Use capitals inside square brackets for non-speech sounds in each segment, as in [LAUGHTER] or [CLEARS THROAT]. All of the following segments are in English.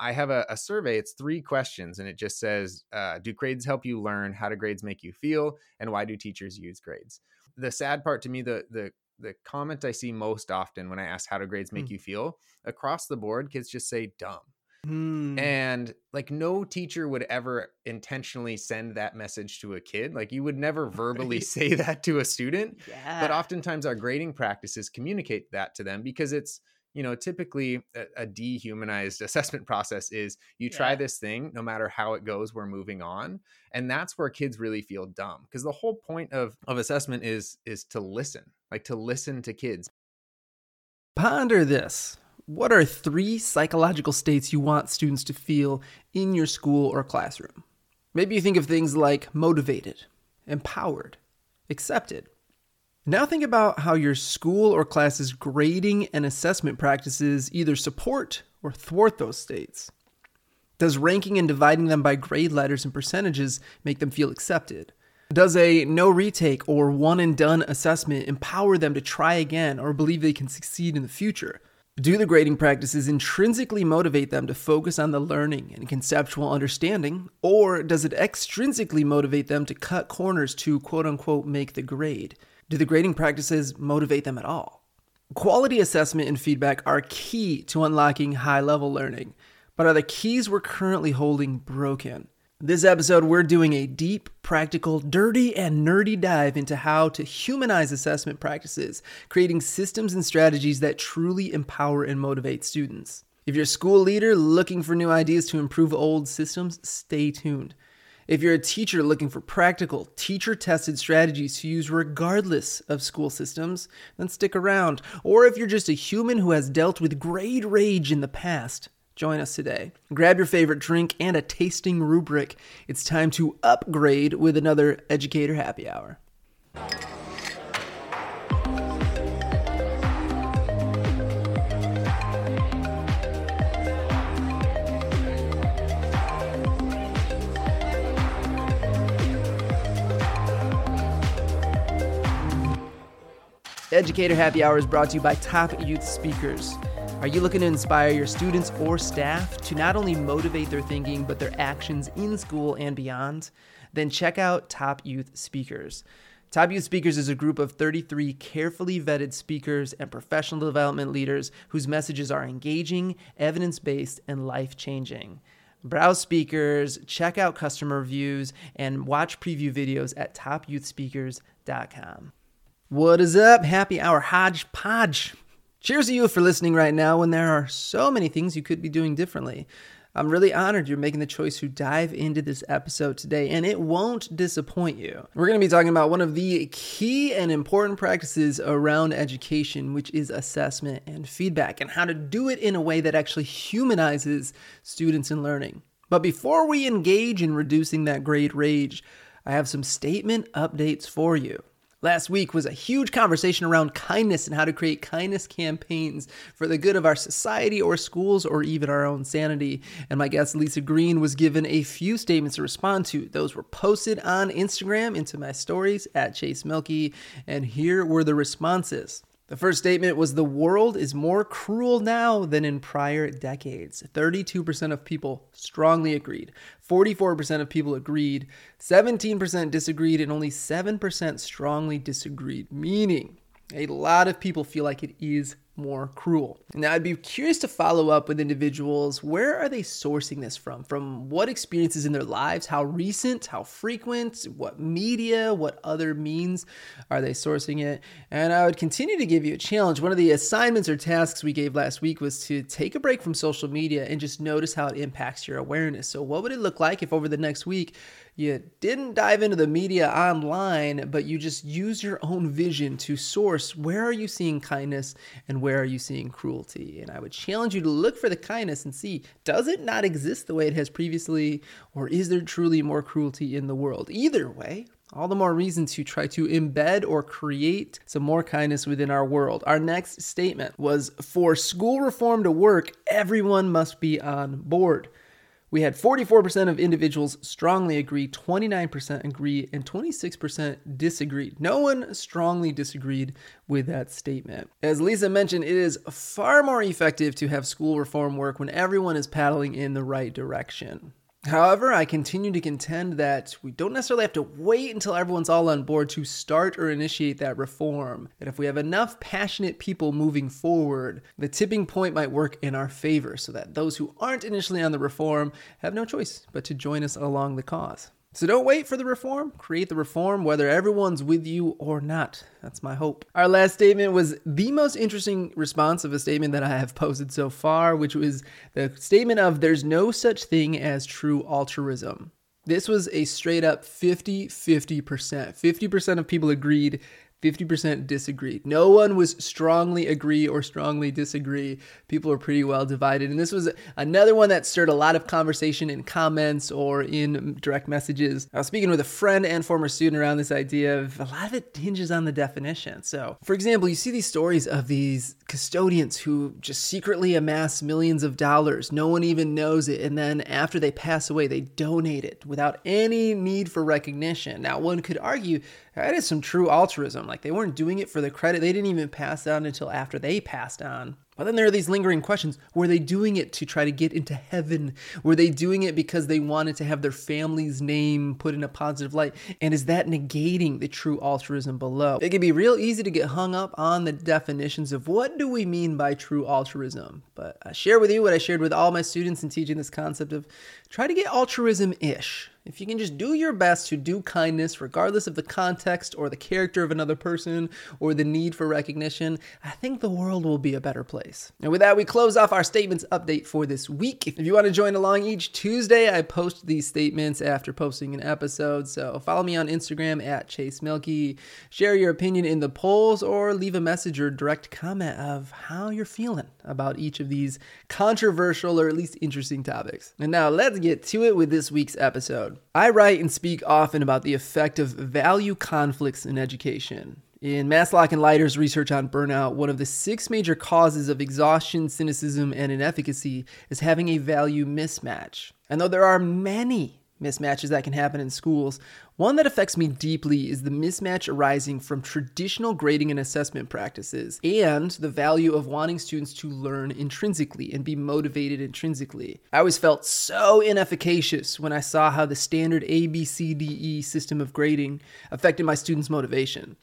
I have a, a, survey. It's three questions, and it just says, uh, "Do grades help you learn? How do grades make you feel? And why do teachers use grades?" The sad part to me, the the the comment I see most often when I ask, "How do grades make mm. you feel?" across the board, kids just say, "Dumb." Hmm. And like no teacher would ever intentionally send that message to a kid. Like you would never [LAUGHS] verbally right. say that to a student. Yeah. But oftentimes our grading practices communicate that to them because it's, you know, typically a, a dehumanized [LAUGHS] assessment process is you try this thing, no matter how it goes, we're moving on. And that's where kids really feel dumb. Because the whole point of, of assessment is is to listen, like to listen to kids. Ponder this. What are three psychological states you want students to feel in your school or classroom? Maybe you think of things like motivated, empowered, accepted. Now think about how your school or class's grading and assessment practices either support or thwart those states. Does ranking and dividing them by grade letters and percentages make them feel accepted? Does a no retake or one and done assessment empower them to try again or believe they can succeed in the future? Do the grading practices intrinsically motivate them to focus on the learning and conceptual understanding, or does it extrinsically motivate them to cut corners to quote unquote make the grade? Do the grading practices motivate them at all? Quality assessment and feedback are key to unlocking high level learning, but are the keys we're currently holding broken? This episode, we're doing a deep, practical, dirty, and nerdy dive into how to humanize assessment practices, creating systems and strategies that truly empower and motivate students. If you're a school leader looking for new ideas to improve old systems, stay tuned. If you're a teacher looking for practical, teacher tested strategies to use regardless of school systems, then stick around. Or if you're just a human who has dealt with grade rage in the past, Join us today. Grab your favorite drink and a tasting rubric. It's time to upgrade with another Educator Happy Hour. Educator Happy Hour is brought to you by Top Youth Speakers. Are you looking to inspire your students or staff to not only motivate their thinking, but their actions in school and beyond? Then check out Top Youth Speakers. Top Youth Speakers is a group of 33 carefully vetted speakers and professional development leaders whose messages are engaging, evidence based, and life changing. Browse speakers, check out customer reviews, and watch preview videos at topyouthspeakers.com. What is up? Happy Hour Hodgepodge. Cheers to you for listening right now when there are so many things you could be doing differently. I'm really honored you're making the choice to dive into this episode today, and it won't disappoint you. We're going to be talking about one of the key and important practices around education, which is assessment and feedback, and how to do it in a way that actually humanizes students and learning. But before we engage in reducing that grade rage, I have some statement updates for you. Last week was a huge conversation around kindness and how to create kindness campaigns for the good of our society or schools or even our own sanity. And my guest Lisa Green was given a few statements to respond to. Those were posted on Instagram into my stories at Chase Mielke, and here were the responses. The first statement was the world is more cruel now than in prior decades. 32% of people strongly agreed. 44% of people agreed. 17% disagreed and only 7% strongly disagreed, meaning a lot of people feel like it is more cruel. Now, I'd be curious to follow up with individuals. Where are they sourcing this from? From what experiences in their lives? How recent? How frequent? What media? What other means are they sourcing it? And I would continue to give you a challenge. One of the assignments or tasks we gave last week was to take a break from social media and just notice how it impacts your awareness. So, what would it look like if over the next week you didn't dive into the media online, but you just use your own vision to source where are you seeing kindness and where are you seeing cruelty. And I would challenge you to look for the kindness and see does it not exist the way it has previously, or is there truly more cruelty in the world? Either way, all the more reason to try to embed or create some more kindness within our world. Our next statement was for school reform to work, everyone must be on board. We had 44% of individuals strongly agree, 29% agree, and 26% disagreed. No one strongly disagreed with that statement. As Lisa mentioned, it is far more effective to have school reform work when everyone is paddling in the right direction. However, I continue to contend that we don't necessarily have to wait until everyone's all on board to start or initiate that reform. That if we have enough passionate people moving forward, the tipping point might work in our favor so that those who aren't initially on the reform have no choice but to join us along the cause. So don't wait for the reform. Create the reform whether everyone's with you or not. That's my hope. Our last statement was the most interesting response of a statement that I have posted so far, which was the statement of there's no such thing as true altruism. This was a straight up 50 50%. 50% of people agreed 50% disagreed. No one was strongly agree or strongly disagree. People were pretty well divided. And this was another one that stirred a lot of conversation in comments or in direct messages. I was speaking with a friend and former student around this idea of a lot of it hinges on the definition. So, for example, you see these stories of these custodians who just secretly amass millions of dollars. No one even knows it. And then after they pass away, they donate it without any need for recognition. Now, one could argue that is some true altruism. Like they weren't doing it for the credit. They didn't even pass on until after they passed on. But then there are these lingering questions. Were they doing it to try to get into heaven? Were they doing it because they wanted to have their family's name put in a positive light? And is that negating the true altruism below? It can be real easy to get hung up on the definitions of what do we mean by true altruism. But I share with you what I shared with all my students in teaching this concept of try to get altruism ish. If you can just do your best to do kindness, regardless of the context or the character of another person or the need for recognition, I think the world will be a better place. And with that, we close off our statements update for this week. If you want to join along each Tuesday, I post these statements after posting an episode. So follow me on Instagram at Chase Mielke, share your opinion in the polls, or leave a message or direct comment of how you're feeling about each of these controversial or at least interesting topics. And now let's get to it with this week's episode episode. I write and speak often about the effect of value conflicts in education. In Maslach and Leiter's research on burnout, one of the six major causes of exhaustion, cynicism, and inefficacy is having a value mismatch. And though there are many mismatches that can happen in schools. One that affects me deeply is the mismatch arising from traditional grading and assessment practices and the value of wanting students to learn intrinsically and be motivated intrinsically. I always felt so inefficacious when I saw how the standard ABCDE system of grading affected my students' motivation.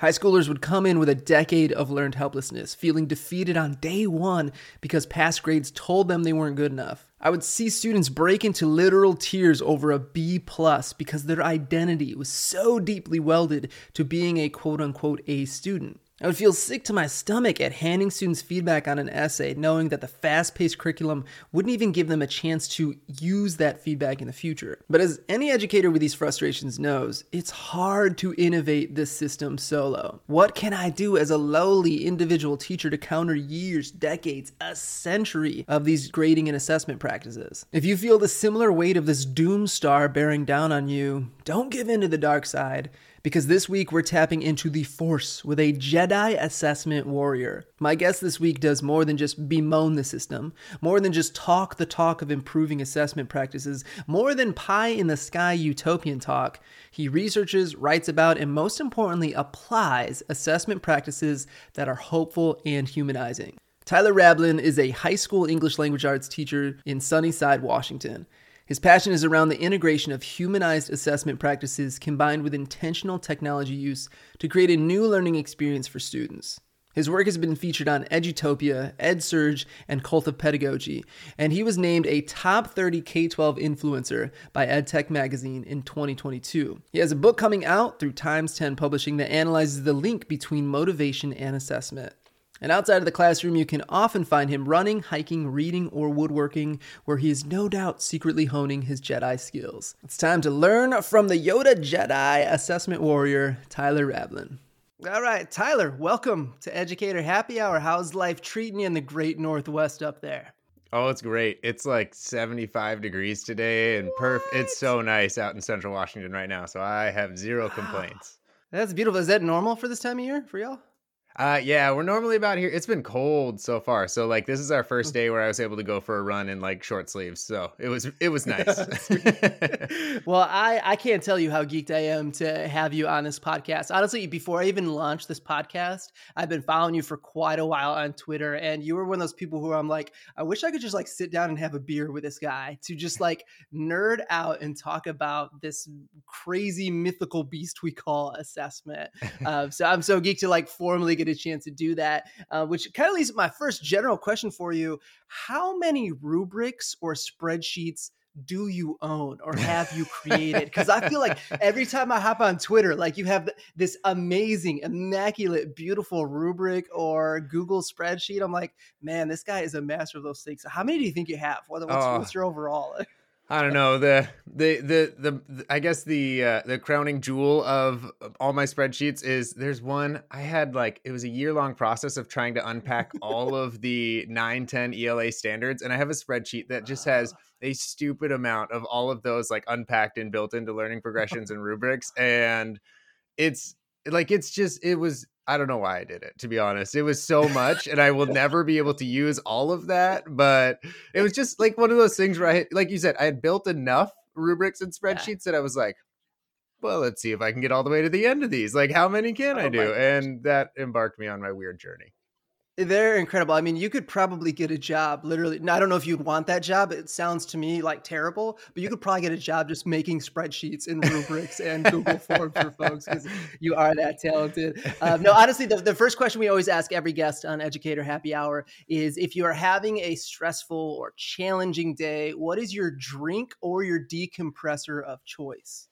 High schoolers would come in with a decade of learned helplessness, feeling defeated on day one because past grades told them they weren't good enough. I would see students break into literal tears over a B plus because their identity was so deeply welded to being a quote unquote A student. I would feel sick to my stomach at handing students feedback on an essay, knowing that the fast paced curriculum wouldn't even give them a chance to use that feedback in the future. But as any educator with these frustrations knows, it's hard to innovate this system solo. What can I do as a lowly individual teacher to counter years, decades, a century of these grading and assessment practices? If you feel the similar weight of this doom star bearing down on you, don't give in to the dark side because this week we're tapping into the Force with a Jedi assessment warrior. My guest this week does more than just bemoan the system, more than just talk the talk of improving assessment practices, more than pie in the sky utopian talk. He researches, writes about, and most importantly, applies assessment practices that are hopeful and humanizing. Tyler Rablin is a high school English language arts teacher in Sunnyside, Washington. His passion is around the integration of humanized assessment practices combined with intentional technology use to create a new learning experience for students. His work has been featured on Edutopia, EdSurge, and Cult of Pedagogy, and he was named a top 30 K 12 influencer by EdTech Magazine in 2022. He has a book coming out through Times 10 Publishing that analyzes the link between motivation and assessment. And outside of the classroom, you can often find him running, hiking, reading, or woodworking, where he is no doubt secretly honing his Jedi skills. It's time to learn from the Yoda Jedi assessment warrior, Tyler Rablin. All right, Tyler, welcome to Educator Happy Hour. How's life treating you in the great Northwest up there? Oh, it's great. It's like 75 degrees today and perf it's so nice out in central Washington right now. So I have zero ah, complaints. That's beautiful. Is that normal for this time of year for y'all? Uh, yeah, we're normally about here. It's been cold so far, so like this is our first day where I was able to go for a run in like short sleeves. So it was it was [LAUGHS] nice. [LAUGHS] well, I I can't tell you how geeked I am to have you on this podcast. Honestly, before I even launched this podcast, I've been following you for quite a while on Twitter, and you were one of those people who I'm like, I wish I could just like sit down and have a beer with this guy to just like nerd out and talk about this crazy mythical beast we call assessment. Uh, [LAUGHS] so I'm so geeked to like formally get get a chance to do that, uh, which kind of leads to my first general question for you. How many rubrics or spreadsheets do you own or have you created? Because I feel like [LAUGHS] every time I hop on Twitter, like you have this amazing, immaculate, beautiful rubric or Google spreadsheet. I'm like, man, this guy is a master of those things. How many do you think you have? What's, what's your overall? I don't know the the the the, I guess the uh, the crowning jewel of all my spreadsheets is there's one I had like it was a year long process of trying to unpack all of the 9 10 ELA standards and I have a spreadsheet that just has a stupid amount of all of those like unpacked and built into learning progressions and rubrics and it's like it's just it was I don't know why I did it, to be honest. It was so much, and I will never be able to use all of that. But it was just like one of those things where I, like you said, I had built enough rubrics and spreadsheets yeah. that I was like, well, let's see if I can get all the way to the end of these. Like, how many can oh I do? And that embarked me on my weird journey. They're incredible. I mean, you could probably get a job literally. I don't know if you'd want that job. It sounds to me like terrible, but you could probably get a job just making spreadsheets and rubrics and Google Forms for folks because you are that talented. Um, no, honestly, the, the first question we always ask every guest on Educator Happy Hour is if you are having a stressful or challenging day, what is your drink or your decompressor of choice?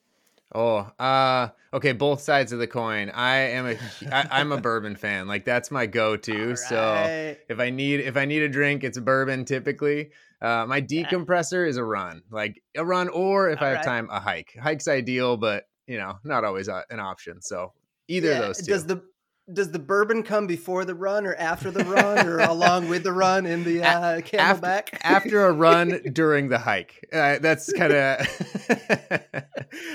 Oh, uh, okay. Both sides of the coin. I am a, I, I'm a bourbon fan. Like that's my go-to. Right. So if I need, if I need a drink, it's bourbon typically. Uh, my decompressor is a run, like a run, or if All I have right. time, a hike. Hike's ideal, but you know, not always a, an option. So either yeah. of those two. Does the does the bourbon come before the run or after the run or [LAUGHS] along with the run in the uh, CamelBak? After, after a run [LAUGHS] during the hike. Uh, that's kind of.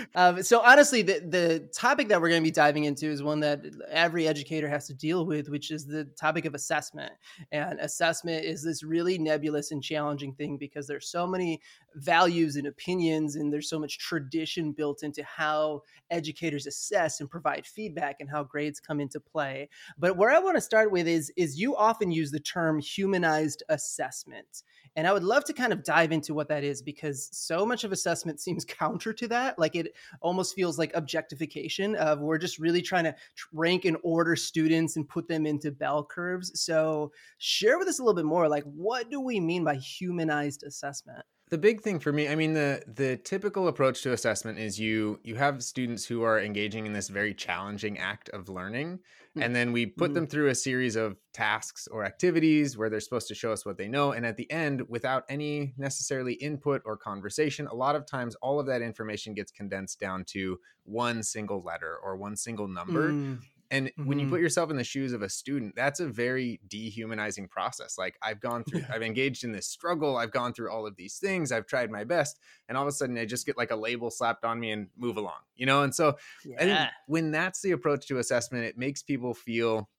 [LAUGHS] um, so honestly, the the topic that we're going to be diving into is one that every educator has to deal with, which is the topic of assessment. And assessment is this really nebulous and challenging thing because there's so many values and opinions, and there's so much tradition built into how educators assess and provide feedback, and how grades come into play play. But where I want to start with is is you often use the term humanized assessment. And I would love to kind of dive into what that is because so much of assessment [LAUGHS] seems counter to that. Like it almost feels like objectification of we're just really trying to rank and order students and put them into bell curves. So share with us a little bit more like what do we mean by humanized assessment? The big thing for me i mean the the typical approach to assessment is you you have students who are engaging in this very challenging act of learning mm. and then we put mm. them through a series of tasks or activities where they're supposed to show us what they know and at the end without any necessarily input or conversation a lot of times all of that information gets condensed down to one single letter or one single number mm. And mm-hmm. when you put mm-hmm. yourself in the shoes of a student, that's a very dehumanizing process. Like I've gone through, yeah. I've engaged in this struggle, I've gone through all of these things, I've tried my best, and all of a sudden I just get like a label slapped on me and move along, you know? And so yeah. I think when that's the approach to assessment, it makes people feel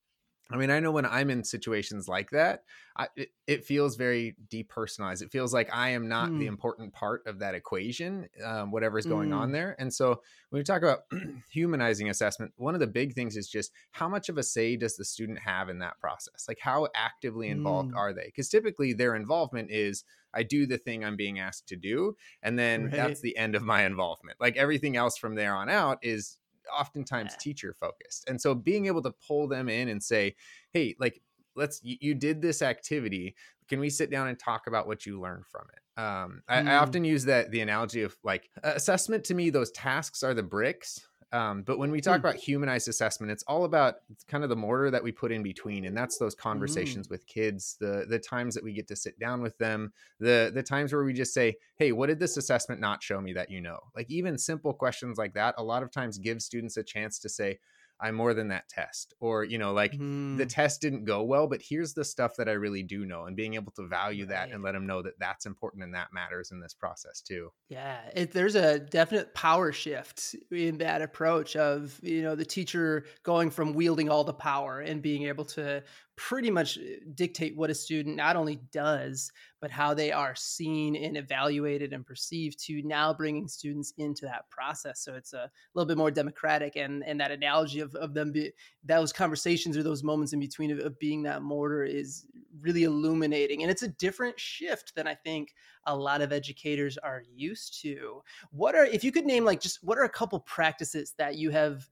I mean, I know when I'm in situations like that, I, it, it, feels very depersonalized. It feels like I am not mm. the important part of that equation, um, whatever's going mm. on there. And so when we talk about [CLEARS THROAT] humanizing assessment, one of the big things is just how much of a say does the student have in that process? Like, how actively involved mm. are they? Because typically their involvement is I do the thing I'm being asked to do, and then right. that's the end of my involvement. Like everything else from there on out is oftentimes yeah. teacher focused. And so being able to pull them in and say, hey, like, let's, you, you, did this activity. Can we sit down and talk about what you learned from it? Um, I, mm. I often use that the analogy of like assessment to me, those tasks are the bricks um, but when we talk mm. about humanized assessment, it's all about kind of the mortar that we put in between, and that's those conversations mm. with kids, the the times that we get to sit down with them, the the times where we just say, "Hey, what did this assessment not show me that you know?" Like even simple questions like that, a lot of times give students a chance to say, I'm more than that test. Or, you know, like mm. the test didn't go well, but here's the stuff that I really do know and being able to value right. that and let them know that that's important and that matters in this process too. Yeah, it, there's a definite power shift in that approach of, you know, the teacher going from wielding all the power and being able to pretty much uh, dictate what a student not only does, but how they are seen and evaluated and perceived to now bringing students into that process. So it's a little bit more democratic. And, and that analogy of, of them, be, those conversations or those moments in between of, of being that mortar is really illuminating. And it's a different shift than I think a lot of educators are used to. What are, if you could name like just what are a couple practices that you have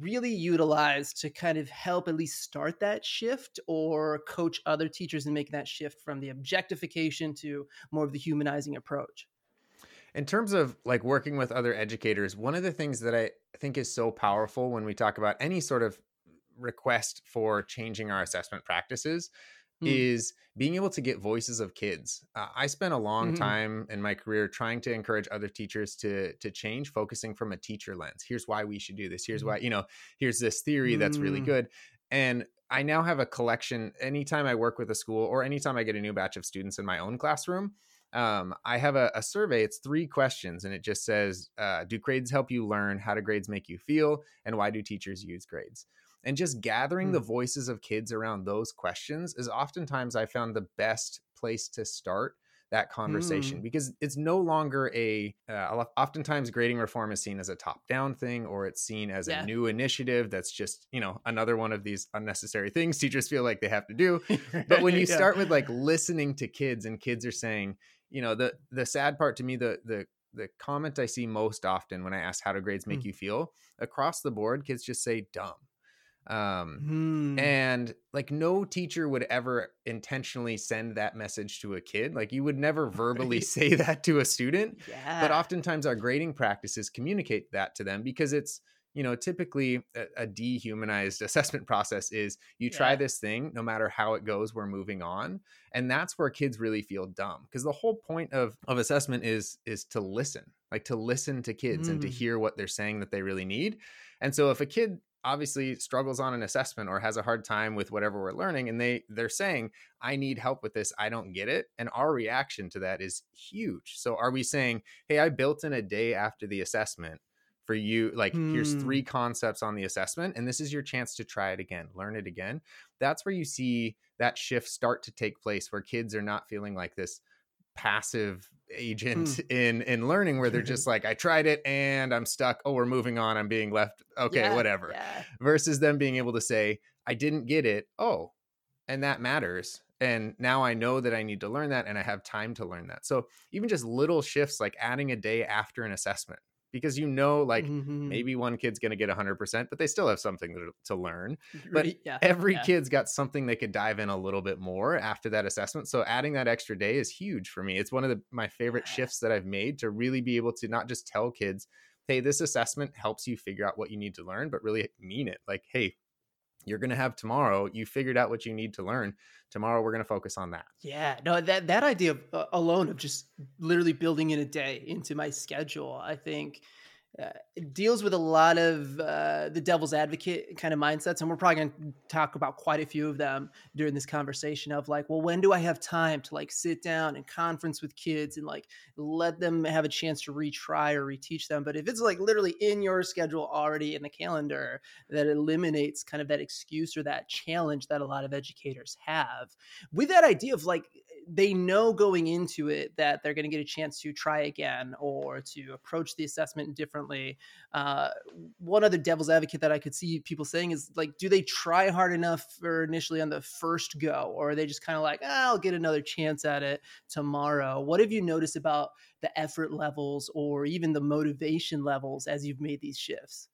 really utilized to kind of help at least start that shift or coach other teachers in making that shift from the objectification to more of the humanizing approach? In terms of like working with other educators, one of the things that I think is so powerful when we talk about any sort of request for changing our assessment practices mm. is being able to get voices of kids. Uh, I spent a long mm-hmm. time in my career trying to encourage other teachers to to change, focusing from a teacher lens. Here's why we should do this. Here's mm. why you know. Here's this theory that's really mm. good, and I now have a collection. Anytime I work with a school, or anytime I get a new batch of students in my own classroom. Um, I have a, a, survey. It's three questions, and it just says, uh, "Do grades help you learn? How do grades make you feel? And why do teachers use grades?" And just gathering mm. the voices of kids around those questions is oftentimes i found the best place to start that conversation mm. because it's no longer a uh, oftentimes grading reform is seen as a top down thing or it's seen as yeah. a new initiative that's just you know another one of these unnecessary things teachers feel like they have to do [LAUGHS] but when you yeah. start with like listening to kids and kids are saying you know the the sad part to me the the the comment i see most often when i ask how do grades make mm. you feel across the board kids just say dumb um hmm. and like no teacher would ever intentionally send that message to a kid like you would never verbally right. say that to a student yeah. but oftentimes our grading practices communicate that to them because it's you know typically a, a dehumanized [LAUGHS] assessment process is you try yeah. this thing no matter how it goes we're moving on and that's where kids really feel dumb because the whole point of of assessment is is to listen like to listen to kids mm. and to hmm. hear what they're saying that they really need and so if a kid obviously struggles on an assessment or has a hard time with whatever we're learning and they they're saying i need help with this. I don't get it. And our reaction to that is huge. So are we saying hey i built in a day after the assessment for you like hmm. here's three concepts on the assessment and this is your chance to try it again learn it again. That's where you see that shift start to take place where kids are not feeling like this passive agent mm. in in learning where they're just like i tried it and i'm stuck. Oh we're moving on. I'm being left. Okay yeah, whatever. yeah. versus them being able to say i didn't get it. Oh and that matters. And now i know that i need to learn that and i have time to learn that. So even just little shifts like adding a day after an assessment because you know like mm-hmm. maybe one kid's going to get 100% but they still have something to, to learn but yeah, every yeah. kid's got something they could dive in a little bit more after that assessment so adding that extra day is huge for me it's one of the, my favorite shifts that i've made to really be able to not just tell kids hey this assessment helps you figure out what you need to learn but really mean it like hey you're going to have tomorrow you figured out what you need to learn tomorrow we're going to focus on that. Yeah no that that idea of, uh, alone of just literally building in a day into my schedule i think uh, it deals with a lot of uh, the devil's advocate kind of mindsets and we're probably going to talk about quite a few of them during this conversation of like well when do i have time to like sit down and conference with kids and like let them have a chance to retry or reteach them? But if it's like literally in your schedule already in the calendar that eliminates kind of that excuse or that challenge that a lot of educators have. With that idea of like they know going into it that they're going to get a chance to try again or to approach the assessment differently. Uh, one other devil's advocate that I could see people saying is like, do they try hard enough for initially on the first go, or are they just kind of like, ah, I'll get another chance at it tomorrow? What have you noticed about the effort levels or even the motivation levels as you've made these shifts?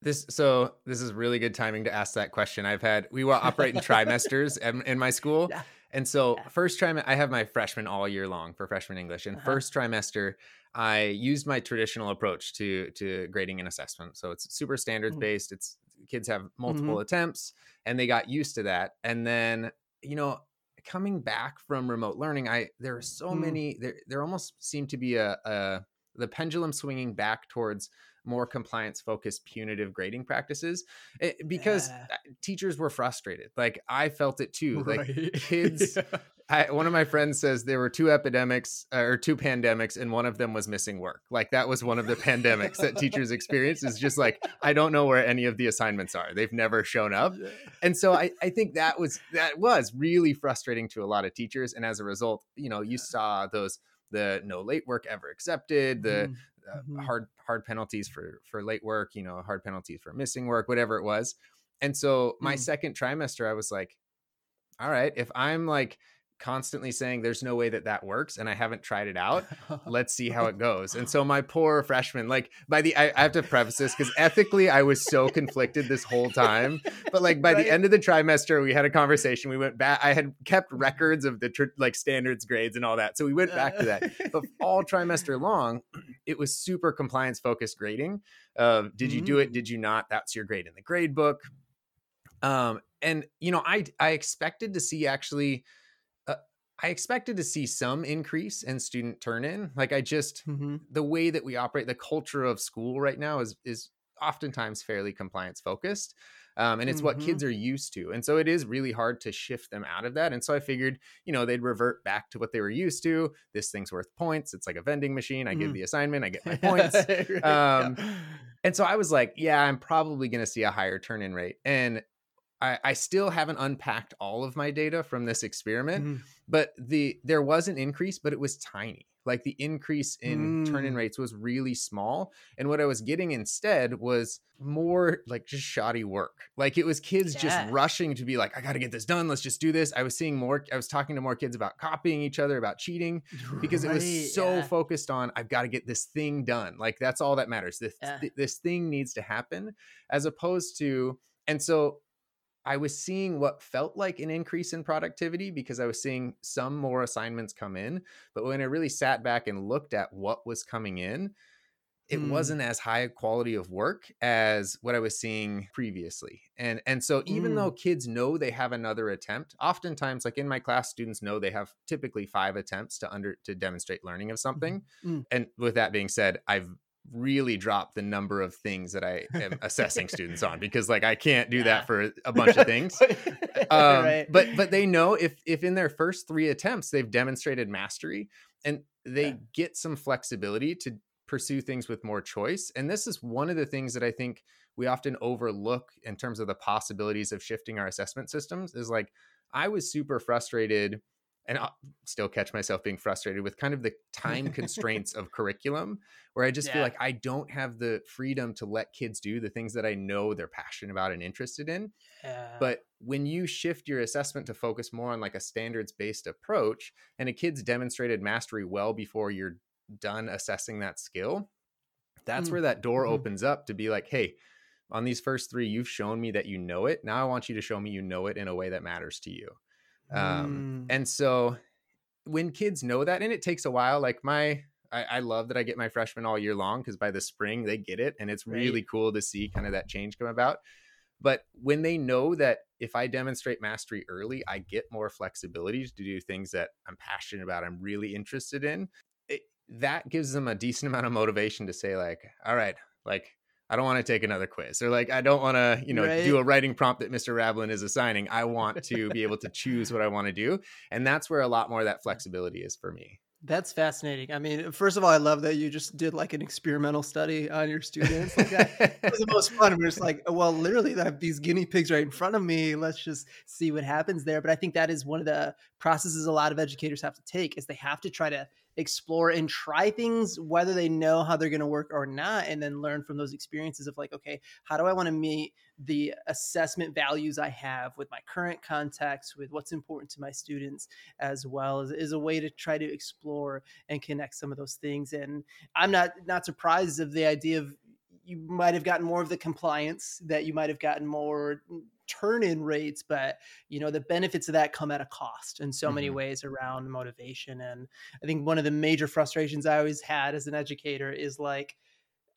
This so this is really good timing to ask that question. I've had we will operate in trimesters [LAUGHS] in, in my school. Yeah. And so yeah. first trimester, I have my freshman all year long for freshman English. And uh-huh. first trimester, I used my traditional approach to to grading and assessment. So it's super standards mm. based. It's kids have multiple mm-hmm. attempts, and they got used to that. And then you know, coming back from remote learning, I there are so mm. many. There there almost seem to be a, a the pendulum swinging back towards more compliance focused punitive grading practices it, eh, because yeah. teachers were frustrated like i felt it too right. like [LAUGHS] kids yeah. I, one of my friends says there were two epidemics uh, or two pandemics, and one of them was missing work. Like that was one of the pandemics that teachers experience. Is just like I don't know where any of the assignments are. They've never shown up, and so I, I think that was that was really frustrating to a lot of teachers. And as a result, you know, you saw those the no late work ever accepted, the mm-hmm. Uh, mm-hmm. hard hard penalties for for late work, you know, hard penalties for missing work, whatever it was. And so my mm. second trimester, I was like, all right, if I'm like constantly saying there's no way that that works and i haven't tried it out. [LAUGHS] Let's see how it goes. And so my poor freshman like by the i, I have to preface this because ethically i was so conflicted this whole time but like by right. the end of the trimester we had a conversation. We went back i had kept records of the tr- like standards grades and all that. So we went back to that. But all trimester long [CLEARS THROAT] it was super compliance focused grading of did you do it? Mm. did you not? That's your grade in the grade book. Um and you know i i expected to see actually I expected to see some increase in student turn in. Like I just mm-hmm. the way that we operate, the culture of school right now is is oftentimes fairly compliance focused. Um, and it's mm-hmm. what kids are used to. And so it is really hard to shift them out of that. And so I figured, you know, they'd revert back to what they were used to. This thing's worth points. It's like a vending machine. I mm. give the assignment, I get my [LAUGHS] points. right, um, yeah. And so I was like, yeah, I'm probably going to see a higher turn in rate. And I, I, still haven't unpacked all of my data from this experiment, mm. but the there was an increase, but it was tiny. Like the increase in mm. turn-in rates was really small, and what I was getting instead was more like just shoddy work. Like it was kids yeah. just rushing to be like, "I got to get this done. Let's just do this." I was seeing more. I was talking to more kids about copying each other, about cheating, because right, it was so yeah. focused on, "I've got to get this thing done." Like that's all that matters. This yeah. th- this thing needs to happen, as opposed to, and so I was seeing what felt like an increase in productivity because I was seeing some more assignments come in. But when I really sat back and looked at what was coming in, it mm. wasn't as high a quality of work as what I was seeing previously. And and so even mm. though kids know they have another attempt, oftentimes like in my class students know they have typically 5 attempts to under to demonstrate learning of mm-hmm. something. Mm. And with that being said, I've really drop the number of things that I am assessing [LAUGHS] students on because like I can't do yeah. that for a bunch of things. [LAUGHS] um, right. But but they know if if in their first three attempts they've demonstrated mastery and they yeah. get some flexibility to pursue things with more choice. And this is one of the things that I think we often overlook in terms of the possibilities of shifting our assessment systems is like I was super frustrated and I'll still catch myself being frustrated with kind of the time [LAUGHS] constraints of curriculum where I just yeah. feel like I don't have the freedom to let kids do the things that I know they're passionate about and interested in. Yeah. But when you shift your assessment to focus more on like a standards based approach and a kid's demonstrated mastery well before you're done assessing that skill, that's mm. where that door mm. opens up to be like, hey, on these first three, you've shown me that you know it. Now I want you to show me you know it in a way that matters to you. Um, mm. And so when kids know that, and it takes a while, like my, I, I love that I get my freshmen all year long because by the spring they get it. And it's right. really cool to see kind of that change come about. But when they know that if I demonstrate mastery early, I get more flexibility to do things that I'm passionate about, I'm really interested in, it, that gives them a decent amount of motivation to say, like, all right, like I don't want to take another quiz or like I don't want to, you know, right. do a writing prompt that Mr. Rablin is assigning. I want to [LAUGHS] be able to choose what I want to do. And that's where a lot more of that flexibility is for me. That's fascinating. I mean, first of all, I love that you just did like an experimental study on your students. Like that was the most fun. We're just like, well, literally, I have these guinea pigs right in front of me. Let's just see what happens there. But I think that is one of the processes a lot of educators have to take is they have to try to explore and try things whether they know how they're going to work or not and then learn from those experiences of like okay how do i want to meet the assessment values i have with my current context with what's important to my students as well as is a way to try to explore and connect some of those things and i'm not not surprised of the idea of you might have gotten more of the compliance that you might have gotten more turn in rates but you know the benefits of that come at a cost in so mm-hmm. many ways around motivation and i think one of the major frustrations i always had as an educator is like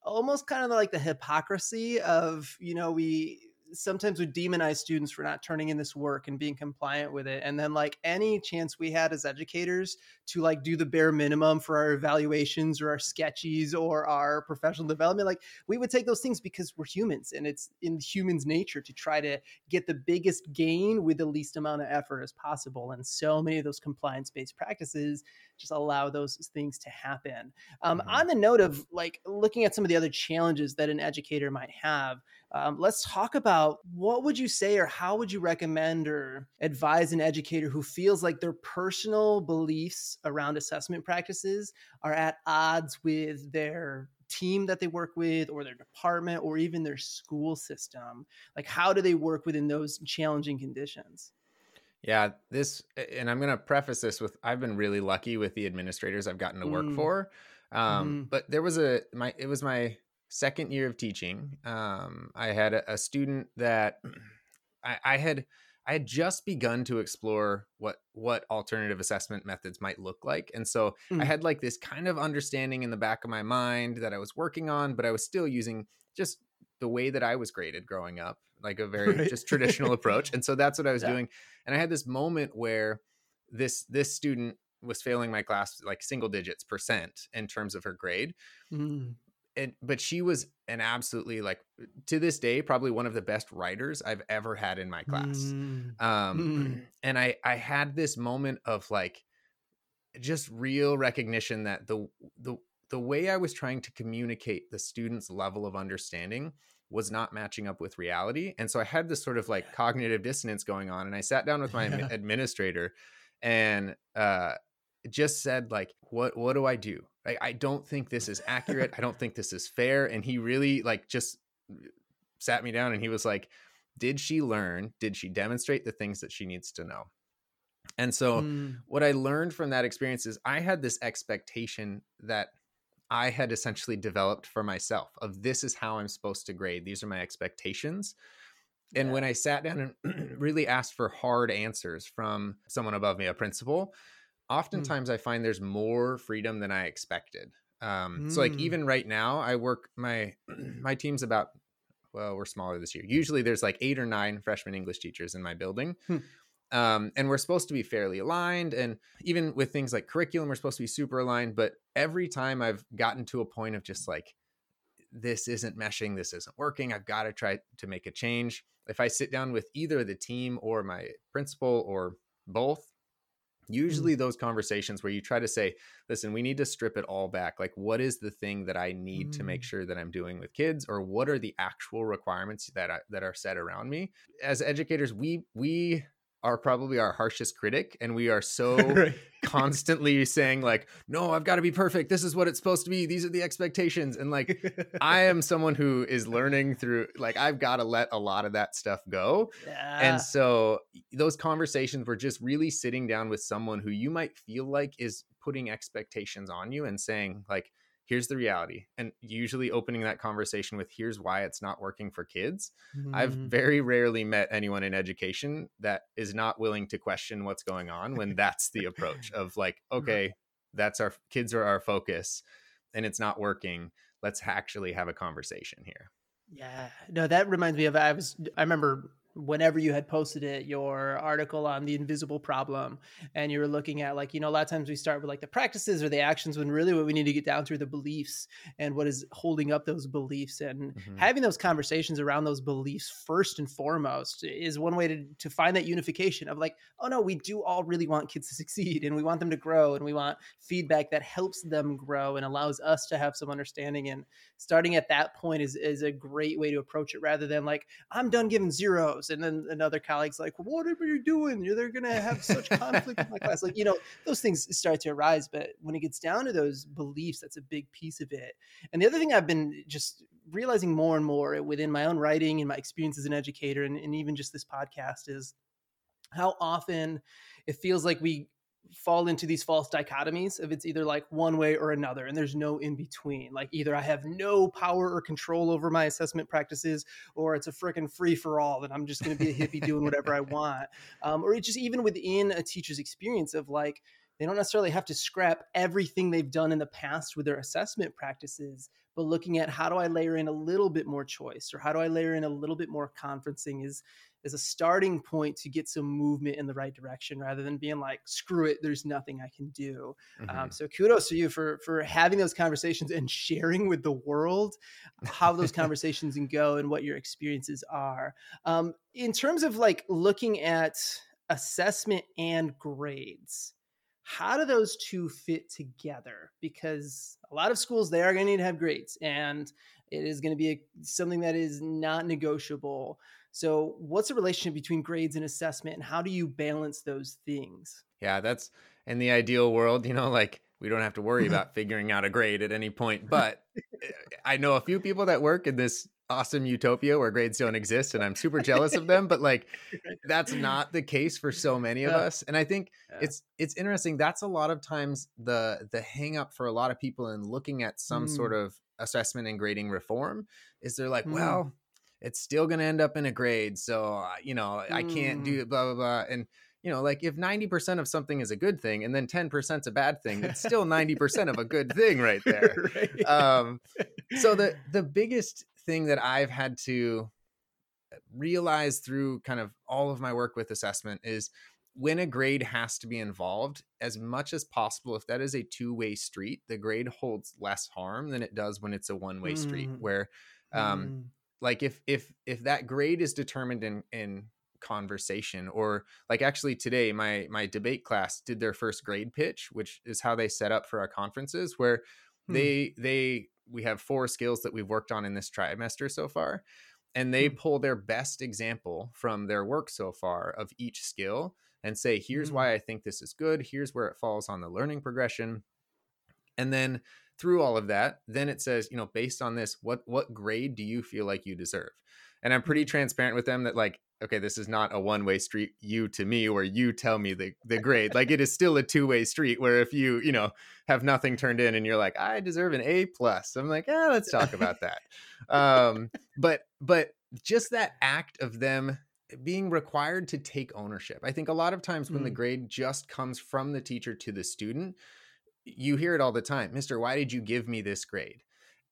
almost kind of like the hypocrisy of you know we sometimes would demonize students for not turning in this work and being compliant with it. And then like any chance we had as educators to like do the bare minimum for our evaluations or our sketches or our professional development, like we would take those things because we're humans and it's in humans' nature to try to get the biggest gain with the least amount of effort as possible. And so many of those compliance-based practices just allow those things to happen. Um, mm-hmm. On the note of like looking at some of the other challenges that an educator might have, um, let's talk about what would you say or how would you recommend or advise an educator who feels like their personal beliefs around assessment practices are at odds with their team that they work with or their department or even their school system like how do they work within those challenging conditions yeah, this, and I'm going to preface this with I've been really lucky with the administrators I've gotten to work mm. for. Um, mm. But there was a, my, it was my second year of teaching. Um, I had a, a student that [CLEARS THROAT] I, I had, I had just begun to explore what what alternative assessment methods might look like. And so mm. I had like this kind of understanding in the back of my mind that I was working on, but I was still using just the way that I was graded growing up like a [LAUGHS] very right. just traditional approach. And so that's what I [LAUGHS] was yeah. doing. And I had this moment where this this student was failing my class like single digits percent in terms of her grade. Mm. And but she was an absolutely like to this day probably one of the best writers I've ever had in my class. Mm. Um mm. and I I had this moment of like just real recognition that the the the way I was trying to communicate the student's level of understanding was not matching up with reality. And so I had this sort of like cognitive dissonance going on. And I sat down with my yeah. [LAUGHS] administrator and uh, just said, like, what what do I do? I, I don't think this is accurate. I don't think this is fair. And he really like just sat me down and he was like, Did she learn? Did she demonstrate the things that she needs to know? And so, mm. what I learned from that experience is I had this expectation that I had essentially developed for myself of this is how I'm supposed to grade. These are my expectations. And yeah. when I sat down and [CLEARS THROAT] really asked for hard answers from someone above me, a principal. Oftentimes mm. I find there's more freedom than I expected. Um, mm. So like mm. even right now, I work my [CLEARS THROAT] my team's about well, we're smaller this year. Usually there's like eight or nine freshman English teachers in my building. Hmm um, and we're supposed to be fairly aligned and even with things like curriculum we're supposed to be super aligned but every time i've gotten to a point of just like this isn't meshing this isn't working i've got to try to make a change if i sit down with either the team or my principal or both. Usually those conversations where you try to say listen we need to strip it all back like what is the thing that i need mm. to make mm. sure that i'm doing with kids or what are the actual requirements that I, that are set around me as educators we we are probably our harshest critic and we are [LAUGHS] so right. constantly saying like no i've got to be perfect this is what it's supposed to be these are the expectations and like i am [LAUGHS] someone who is learning through like i've got to let a lot of that stuff go yeah. and so those conversations were just really sitting down with someone who you might feel like is putting expectations on you and saying like here's the reality and usually opening that conversation with here's why it's not working for kids mm-hmm. i've very rarely met anyone in education that is not willing to question what's going on when that's the approach [LAUGHS] of like okay that's our kids are our focus and it's not working. Let's actually have a conversation here. Yeah. No that reminds me of i was i remember whenever you had posted it your article on the invisible problem and you were looking at like you know a lot of times we start with like the practices or the actions when really what we need to get down to are the beliefs and what is holding up those beliefs. And mm-hmm. having those conversations around those beliefs first and foremost is one way to, to find that unification of like oh no we do all really want kids to [LAUGHS] succeed and we want them to grow and we want feedback that helps them grow and allows us to have some understanding. And starting at that point is, is a great way to approach it rather than like i'm done giving zeros and then another colleague's like what are you doing? You're they're gonna have such conflict in my class. Like you know those things start to arise but when it gets down to those beliefs that's a big piece of it. And the other thing i've been just realizing more and more within my own writing and my experience as an educator and, and even just this podcast is how often it feels like we fall into these false dichotomies of it's either like one way or another and there's no in between. Like either i have no power or control over my assessment practices or it's a freaking free for all and i'm just going to be a hippie doing whatever i [LAUGHS] want. Um, or just even within a teacher's experience of like they don't necessarily have to scrap everything they've done in the past with their assessment practices, but looking at how do I layer in a little bit more choice or how do I layer in a little bit more conferencing is is a starting point to get some movement in the right direction rather than being like screw it there's nothing i can do. Um, mm-hmm. um, so kudos to you for for having those conversations and sharing with the world how those [LAUGHS] conversations can go and what your experiences are. Um, in terms of like looking at assessment and grades how do those two fit together? Because a lot of schools they are going to need to have grades and it is going to be a, something that is not negotiable so, what's the relationship between grades and assessment, and how do you balance those things? Yeah, that's in the ideal world, you know, like we don't have to worry [LAUGHS] about figuring out a grade at any point. But eh, I know a few people that work in this awesome utopia where grades don't exist and I'm super jealous of them but like [LAUGHS] that's not the case for so many of yeah. us and I think yeah. it's it's interesting that's a lot of times the the hang up for a lot of people in looking at some mm. sort of assessment and grading reform is they're like mm. well it's still going to end up in a grade. So, uh, you know, I can't do mm. it, blah, blah, blah. And, you know, like if 90% of something is a good thing and then 10% is a bad thing, it's still 90% of a good thing right [LAUGHS] there. right. Um, so the, [LAUGHS] the biggest thing that I've had to realize through kind of all of my work with assessment is when a grade has to be involved, as much as possible, if that is a two way street, the grade holds less harm than it does when it's a one way mm. street, where um, mm like if if if that grade is determined in in conversation or like actually today my my debate class did their first grade pitch which is how they set up for our conferences where hmm. they they we have four skills that we've worked on in this trimester so far and they hmm. pull their best example from their work so far of each skill and say here's hmm. why i think this is good here's where it falls on the learning progression and then through all of that, then it says, you know, based on this, what what grade do you feel like you deserve? And I'm pretty transparent with them that like, okay, this is not a one-way street, you to me, where you tell me the the grade. like it is still a two-way street where if you, you know, have nothing turned in and you're like, I deserve an A plus. I'm like, yeah, let's talk about that. um, but but just that act of them being required to take ownership. I think a lot of times when mm. the grade just comes from the teacher to the student, you hear it all the time Mister, why did you give me this grade?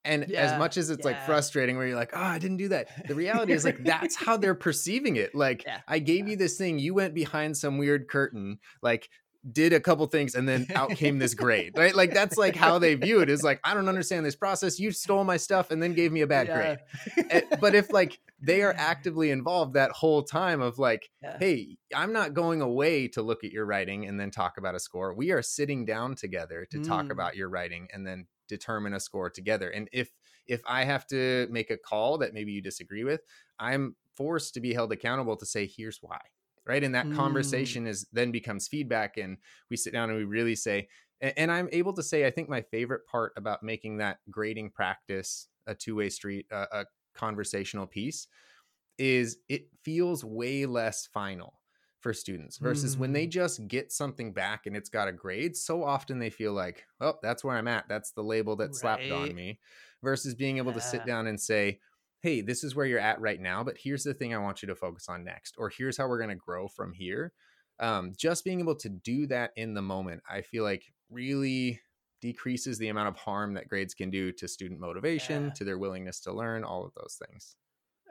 And yeah, as much as it's yeah. like frustrating where you're like, oh, I didn't do that. The [LAUGHS] reality is like that's how they're perceiving it. Like yeah, I gave you this thing, you went behind some weird curtain, like did a couple things and then out came this grade. Right? Like that's like how they view it is like, I don't understand this process. You stole my stuff and then gave me a bad grade. Eh, but if like they are actively involved that whole time of like [LAUGHS] yeah. hey i'm not going away to look at your writing and then talk about a score we are sitting down together to mm. talk about your writing and then determine a score together and if if i have to make a call that maybe you disagree with i'm forced to be held accountable to say here's why right and that mm. conversation is then becomes feedback and we sit down and we really say and i'm able to say i think my favorite part about making that grading practice a two-way street a, a conversational piece is it feels way less final for students versus mm. when they mm. just get something back and it's got a grade so often they feel like oh that's where i'm at that's the label that's right. slapped on me versus being able yeah. to sit down and say hey this is where you're at right now but here's the thing i want you to focus on next or here's how we're going to grow from here um, just being able to do that in the moment i feel like really decreases the amount of harm that grades can do to student motivation, yeah. to their willingness to learn, all of those things.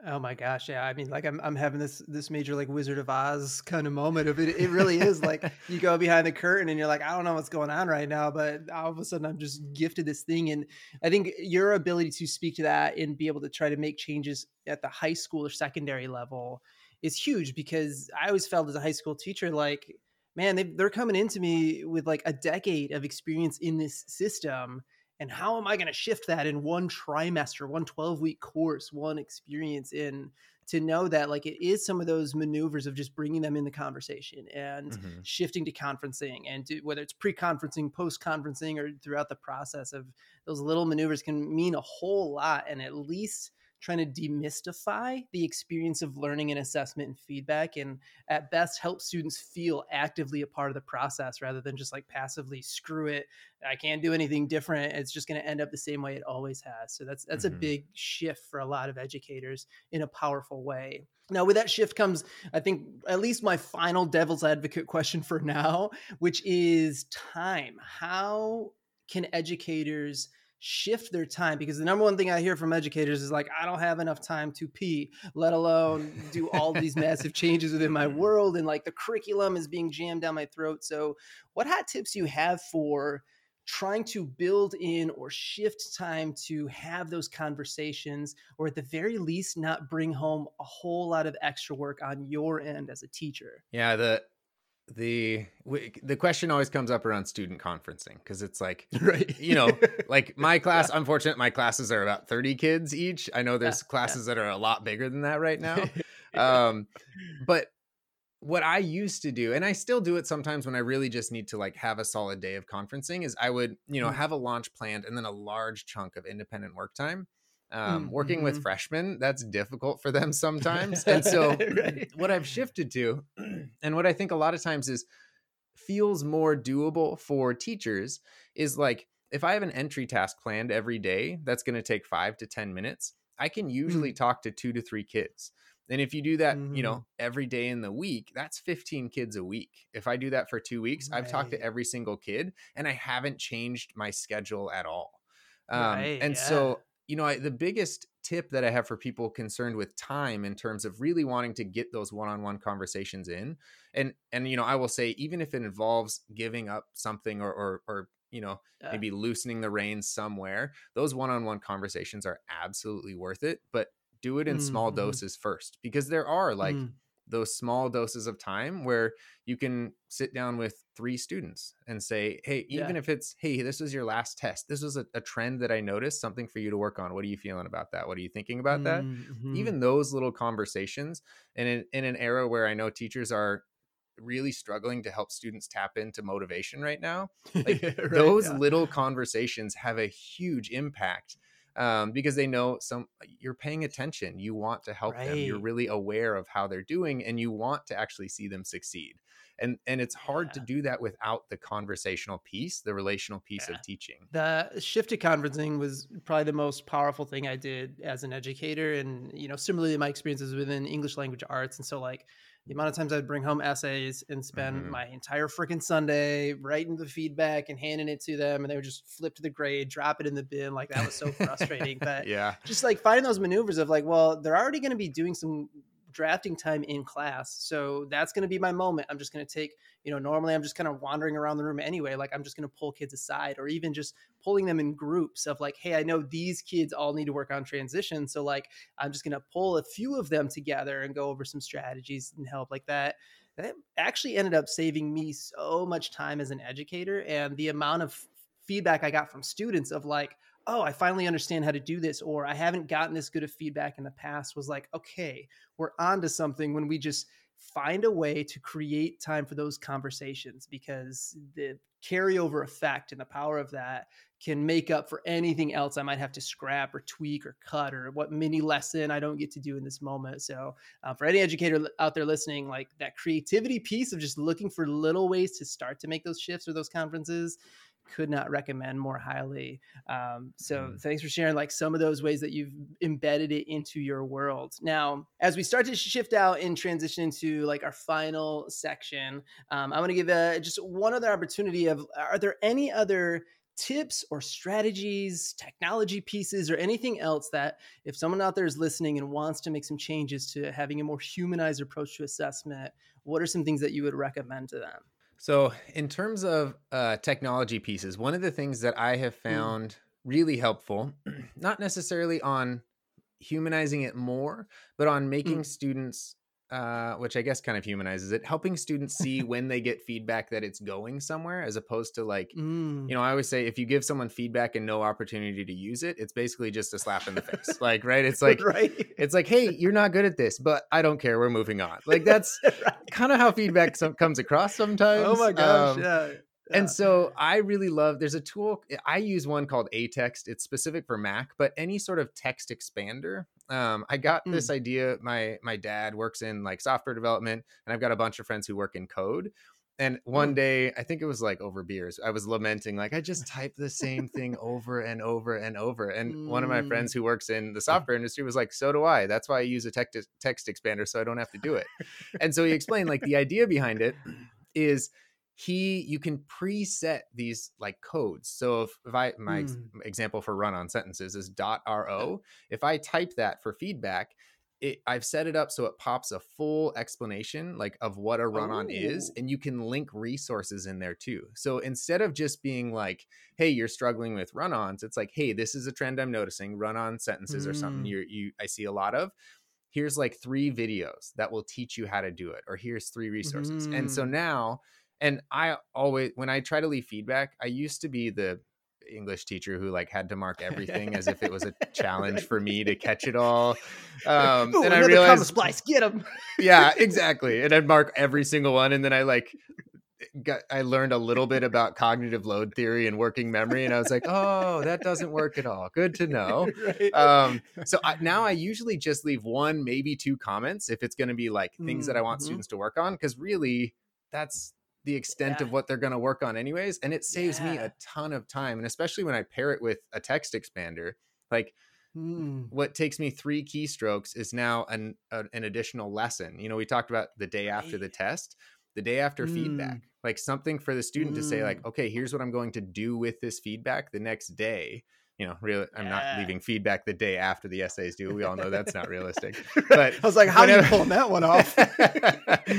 Oh my gosh, yeah. I mean, like I'm I'm having this this major like Wizard of Oz kind of moment of it. It really is like [LAUGHS] you go behind the curtain and you're like, I don't know what's going on right now, but all of a sudden I'm just gifted this thing. And I think your ability to speak to that and be able to try to make changes at the high school or secondary level is huge because I always felt as a high school teacher like man, they, they're coming into me with like a decade of experience in this system. And how am I going to shift that in one trimester, one 12 week course, one experience in to know that like it is some of those maneuvers of just bringing them in the conversation and mm-hmm. shifting to conferencing and to, whether it's pre-conferencing post-conferencing or throughout the process of those little maneuvers can mean a whole lot and at least trying to demystify the experience of learning and assessment and feedback and at best help students feel actively a part of the process rather than just like passively screw it i can't do anything different it's just going to end up the same way it always has so that's that's mm-hmm. a big shift for a lot of educators in a powerful way now, with that shift comes, I think, at least my final devil's advocate question for now, which is time. How can educators shift their time because the number one thing I hear from educators is like, I don't have enough time to pee, let alone do all these massive changes within my [LAUGHS] world. And like the curriculum is being jammed down my throat. So, what hot tips you have for trying to build in or shift time to have those conversations, or at the very least, not bring home a whole lot of extra work on your end as a teacher? Yeah, the the the question always comes up around student conferencing because it's like [LAUGHS] right. you know [LAUGHS] like my class unfortunate my classes are about 30 kids each. I know there's yeah, classes yeah. that are a lot bigger than that right now. [LAUGHS] Um but what i used to do and i still do it sometimes when i really just need to like have a solid day of conferencing is i would you know mm. have a launch planned and then a large chunk of independent work time um, mm-hmm. working with mm-hmm. freshmen that's difficult for them [LAUGHS] sometimes and so [LAUGHS] right. what i've shifted to [CLEARS THROAT] and what i think a lot of times is feels more doable for teachers is like if i have an entry task planned every day that's going to take five to ten minutes i can usually mm-hmm. talk to two to three kids and if you do that mm-hmm. you know every day in the week that's 15 kids a week if i do that for two weeks right. i've talked to every single kid and i haven't changed my schedule at all um, right, and yeah. so you know, I, the biggest tip that I have for people concerned with time in terms of really wanting to get those one-on-one conversations in, and and you know, I will say even if it involves giving up something or or, or you know yeah. maybe loosening the reins somewhere, those one-on-one conversations are absolutely worth it. But do it in mm-hmm. small doses first because there are like. Mm those small doses of time where you can sit down with three students and say, Hey, even yeah. if it's, Hey, this was your last test. This was a, a, trend that I noticed, something for you to work on. What are you feeling about that? What are you thinking about mm-hmm. that? Even those little conversations. And in, in an era where I know teachers are really struggling to help students tap into motivation right now, like [LAUGHS] right, those yeah. little conversations have a huge impact um, because they know some you're paying attention. You want to help right. them. You're really aware of how they're doing, and you want to actually see them succeed. And and it's hard yeah. to do that without the conversational piece, the relational piece yeah. of teaching. The shift to conferencing was probably the most powerful thing I did as an educator, and you know, similarly, my experiences within English language arts, and so like the amount of times I'd bring home essays and spend mm-hmm. my entire freaking Sunday writing the feedback and handing it to them, and they would just flip to the grade, drop it in the bin. Like that was so [LAUGHS] frustrating. but yeah, just like finding those maneuvers of like, well, they're already going to be doing some drafting time in class. So that's going to be my moment. I'm just going to take, you know, normally I'm just kind of wandering around the room anyway. Like I'm just going to pull kids aside or even just pulling them in groups of like, hey, I know these kids all need to work on transition. So like I'm just going to pull a few of them together and go over some strategies and help like that. That actually ended up saving me so much time as an educator and the amount of feedback I got from students of like, oh, I finally understand how to do this, or I haven't gotten this good of feedback in the past was like, okay, we're on to something when we just find a way to create time for those conversations because the carryover effect and the power of that can make up for anything else I might have to scrap or tweak or cut or what mini lesson I don't get to do in this moment. So, uh, for any educator out there listening, like that creativity piece of just looking for little ways to start to make those shifts or those conferences could not recommend more highly. Um, so mm. thanks for sharing like some of those ways that you've embedded it into your world. Now, as we start to shift out and transition into like our final section, um, I want to give a, just one other opportunity of are there any other tips or strategies, technology pieces, or anything else that if someone out there is listening and wants to make some changes to having a more humanized approach to assessment, what are some things that you would recommend to them? So, in terms of uh, technology pieces, one of the things that I have mm. found really helpful, [CLEARS THROAT] not necessarily on humanizing it more, but on making mm. students uh, which I guess kind of humanizes it, helping students see when they get feedback that it's going somewhere, as opposed to like, mm. you know, I always say if you give someone feedback and no opportunity to use it, it's basically just a slap in the face. [LAUGHS] like, right? It's like, right? It's like, hey, you're not good at this, but I don't care. We're moving on. Like that's [LAUGHS] right. kind of how feedback some, comes across sometimes. Oh my gosh, um, yeah. And so I really love there's a tool I use one called aText. It's specific for Mac, but any sort of text expander um, I got mm. this idea. My my dad works in like software development, and I've got a bunch of friends who work in code. And one day, I think it was like over beers, I was lamenting, like, I just type the same thing over and over and over. And mm. one of my friends mm. who works in the [LAUGHS] software industry was like, So do I. That's why I use a text, text expander so I don't have to do it. and so he explained, like, the idea behind it is he you can preset these like codes so if, if i my mm. example for run on sentences is dot ro if i type that for feedback it, I've set it up so it pops a full explanation like of what a run on is, oh. and you can link resources in there too. So instead of just being like, "Hey, you're struggling with run ons," it's like, "Hey, this is a trend I'm noticing. Run on sentences mm. or something you you I see a lot of. Here's like three videos that will teach you how to do it, or here's three resources." Mm. And so mm. now, and I always when I try to leave feedback, I used to be the English teacher who like had to mark everything as if it was a challenge for me to catch it all. Um, Ooh, and I realized, splice, get them. yeah, [LAUGHS] exactly. And I'd mark every single one, and then I like got I learned a little bit about cognitive load theory and working memory, and I was like, oh, that doesn't work at all. Good to know. [LAUGHS] right. um, so I, now I usually just leave one, maybe two comments if it's going to be like things mm-hmm. that I want mm-hmm. students to work on, because really that's the extent yeah. of what they're going to work on anyways and it saves yeah. me a ton of time and especially when i pair it with a text expander like mm. what takes me three keystrokes is now an a, an additional lesson you know we talked about the day after the test the day after mm. feedback like something for the student mm. to say like mm. okay here's what i'm going to do with this feedback the next day you know, really, I'm yeah. not leaving feedback the day after the essays due. We all know that's not realistic. [LAUGHS] But I was like, how whenever, are you pulling that one off?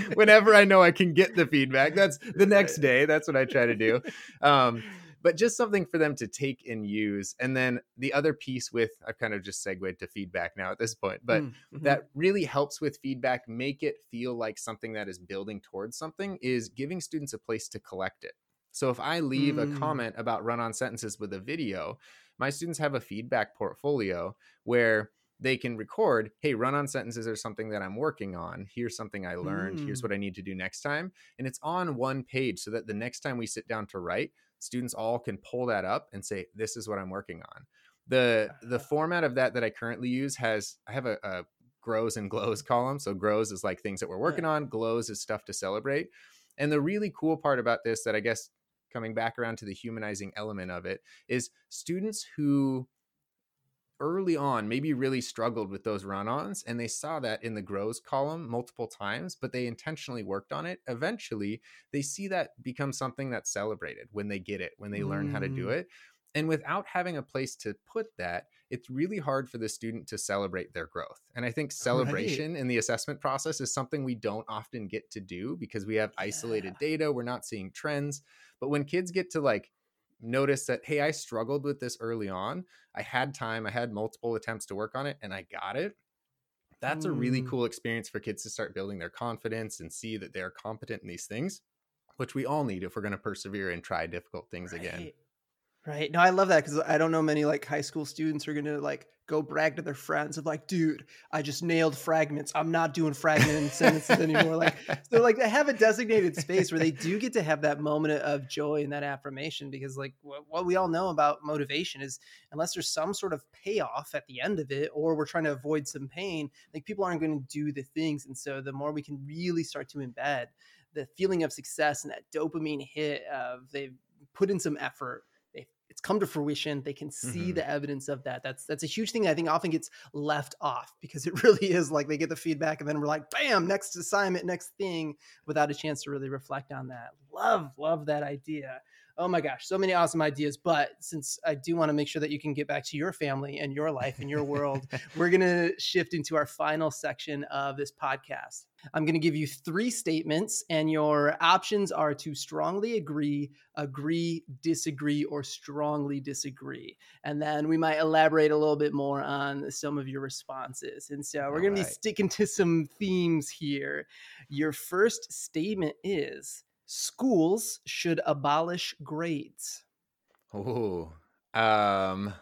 [LAUGHS] whenever I know I can get the feedback, that's the next day. That's what I try to do. Um, [LAUGHS] but just something for them to take and use. And then the other piece with, I've kind of just segued to feedback now at this point, but mm, mm-hmm. that really helps with feedback, make it feel like something that is building towards something, is giving students a place to collect it. So if I leave mm. a comment about run on sentences with a video, my students have a feedback portfolio where they can record hey run on sentences are something that i'm working on. Here's something i learned. Mm. here's what i need to do next time. And it's on one page so that the next time we sit down to write students all can pull that up and say this is what i'm working on. The the format of that that i currently use has i have a, a grows and glows [LAUGHS] column. So grows is like things that we're working on glows is stuff to celebrate. And the really cool part about this that i guess coming back around to the humanizing element of it is students who early on maybe really struggled with those run-ons and they saw that in the grows column multiple times but they intentionally worked on it eventually they see that become something that's celebrated when they get it when they mm. learn how to do mm. it and without having a place to put that it's really hard for the student to celebrate their growth and i think celebration right. in the assessment process is something we don't often get to do because we have isolated data we're not seeing trends but when kids get to like notice that, hey, I struggled with this early on, I had time, I had multiple attempts to work on it, and I got it. That's mm. a really mm. cool experience for kids to start building their confidence and see that they're competent in these things, which we all need if we're going to persevere and try difficult things right. again. Right. No, I love that because I don't know many like high school students are gonna like go brag to their friends of like, dude, I just nailed fragments. I'm not doing fragment sentences anymore. Like, so like they have a designated space where they do get to have that moment of joy and that affirmation because like what we all know about motivation is unless there's some sort of payoff at the end of it or we're trying to avoid some pain, like people aren't going to do the things. And so the more we can really start to embed the feeling of success and that dopamine hit of they've put in some effort it's come to fruition they can see mm-hmm. the evidence of that that's that's a huge thing i think often gets left off because it [LAUGHS] really is like they get the feedback and then we're like bam next assignment next thing without a chance to really reflect on that love love that idea oh my gosh, so many awesome ideas. But since I do want to make sure that you can get back to your family and your life and your world, [LAUGHS] we're going to shift into our final section of this podcast. I'm going to give you three statements, and your options are to strongly agree, agree, disagree, or strongly disagree. And then we might elaborate a little bit more on some of your responses. And so we're going right. to be sticking to some themes here. Your first statement is schools should abolish grades. Oh, um,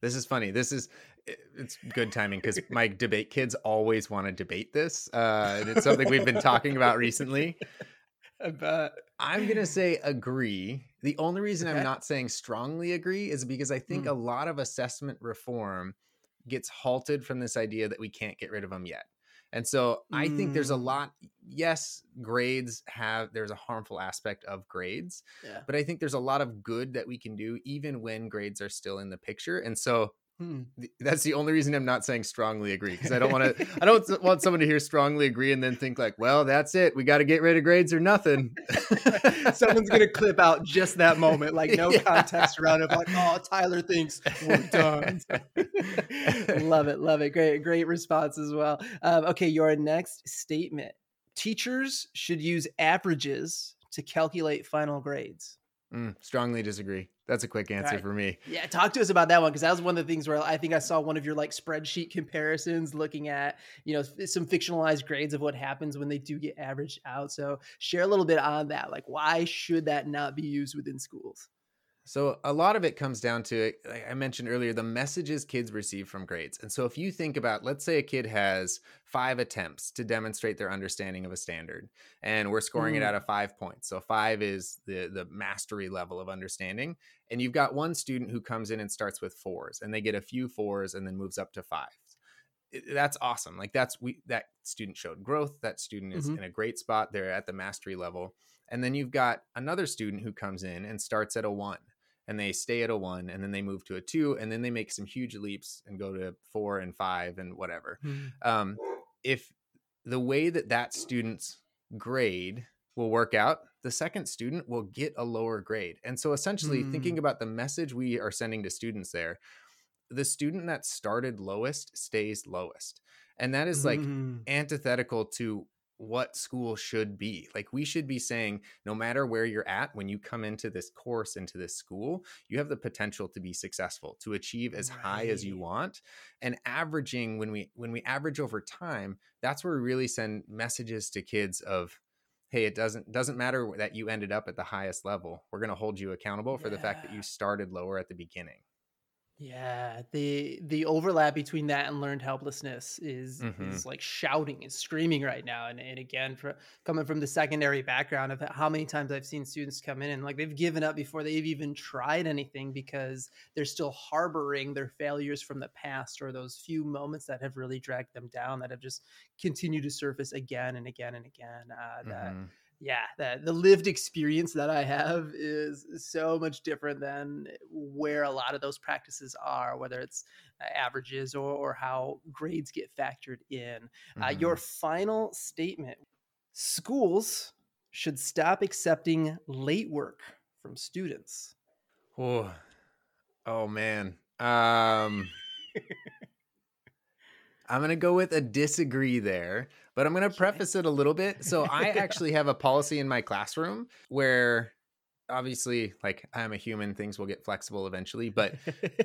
this is funny. This is it's good timing because my debate kids always want to debate this, uh, and it's something we've been talking about recently. [LAUGHS] I bet. I'm gonna say agree. The only reason okay. I'm not saying strongly agree is because I think mm. a lot of assessment reform gets halted from this idea that we can't get rid of them yet. And so I think there's a Mm. lot yes, grades have there's a harmful aspect of grades, Yeah. but I think there's a lot of good that we can do even when grades are still in the picture. And so Hmm. that's the only reason I'm not saying strongly agree because I don't want to I don't want someone to hear strongly agree and then think like, well, that's it. We got to get rid of grades or nothing. [LAUGHS] Someone's gonna clip out just that moment, like no [LAUGHS] Yeah. context around it. Like, oh, Tyler thinks we're done. [LAUGHS] love it, love it. Great, great response as well. Um, okay, your next statement: Teachers should use averages to calculate final grades. Mm, strongly disagree. That's a quick answer Right. for me. Yeah, talk to us about that one because that was one of the things where I think I saw one of your like spreadsheet comparisons looking at, you know, some fictionalized grades of what happens when they do get averaged out. So share a little bit on that. Like, why should that not be used within schools? So a lot of it comes down to like I mentioned earlier the messages kids receive from grades. And so if you think about let's say a kid has 5 attempts to demonstrate their understanding of a standard and we're scoring it Mm. out of 5 points. So 5 is the the mastery level of understanding and you've got one student who comes in and starts with 4s and they get a few 4s and then moves up to five That's awesome. Like that's we that student showed growth. That student is Mhm. in a great spot. They're at the mastery level. And then you've got another student who comes in and starts at a 1 and they stay at a one and then they move to a two and then they make some huge leaps and go to four and five and whatever um, if the way that that student's grade will work out the second student will get a lower grade and so essentially Mm. thinking about the message we are sending to students there the student that started lowest stays lowest and that is like Mm. antithetical to what school should be. Like we should be saying no matter where you're at when you come into this course into this school, you have the potential to be successful, to achieve as high as you want. And averaging when we when we average over time, that's where we really send messages to kids of hey, it doesn't doesn't matter that you ended up at the highest level. We're going to hold you accountable for the fact that you started lower at the beginning. Yeah, the the overlap between that and learned helplessness is Mhm. is like shouting and screaming right now. And and again, for coming from the secondary background of how many times I've seen students come in and like they've given up before they've even tried anything because they're still harboring their failures from the past or those few moments that have really dragged them down that have just continued to surface again and again and again. Uh, that Mhm. Yeah the, the lived experience that i have is so much different than where a lot of those practices are whether it's uh, averages or, or how grades get factored in uh, your Mhm. final statement schools should stop accepting late work from students Oh, oh man. Um, [LAUGHS] I'm gonna go with a disagree there, but I'm gonna preface it a little bit. So I [LAUGHS] actually have a policy in my classroom where, obviously, like I'm a human, things will get flexible eventually, but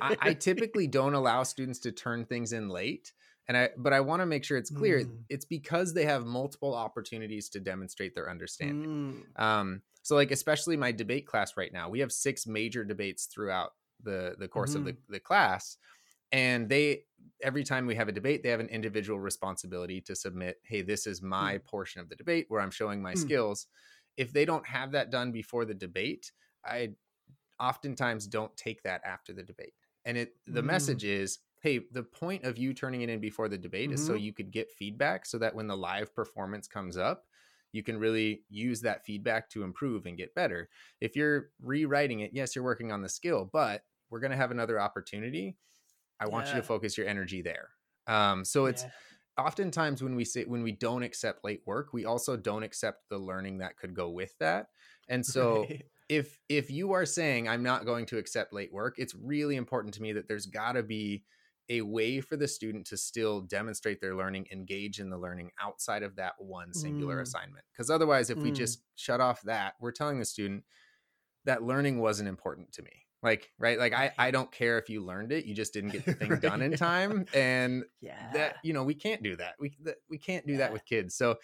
I, I [LAUGHS] typically don't allow students to turn things in late. And I, but I want to make sure it's clear. Mm. It's because they have multiple opportunities to demonstrate their understanding. Mm, Um, so like especially my debate class right now, we have six major debates throughout the the course of the, the class. And they every time we have a debate, they have an individual responsibility to submit, hey, this is my portion of the debate where I'm showing my Mm. skills. If they don't have that done before the debate, I oftentimes don't take that after the debate. And it the Mm. message is, hey, the point of you turning it in before the debate is so Mhm. you could get feedback so that when the live performance comes up, you can really use that feedback to improve and get better. If you're rewriting it, yes, you're working on the skill, but we're going to have another opportunity. I want you to focus your energy there. Um, so it's yeah. oftentimes when we say when we don't accept late work, we also don't accept the learning that could go with that. And [LAUGHS] so Right. if if you are saying I'm not going to accept late work, it's really important to me that there's got to be a way for the student to still demonstrate their learning, engage in the learning outside of that one singular Mm. assignment. Because otherwise, if we Mm. just shut off that, we're telling the student that learning wasn't important to me. Like, right? Like, I, I don't care if you learned it, you just didn't get the [LAUGHS] thing done in Right. time. And yeah that you know we can't do that we that, we can't do that with kids so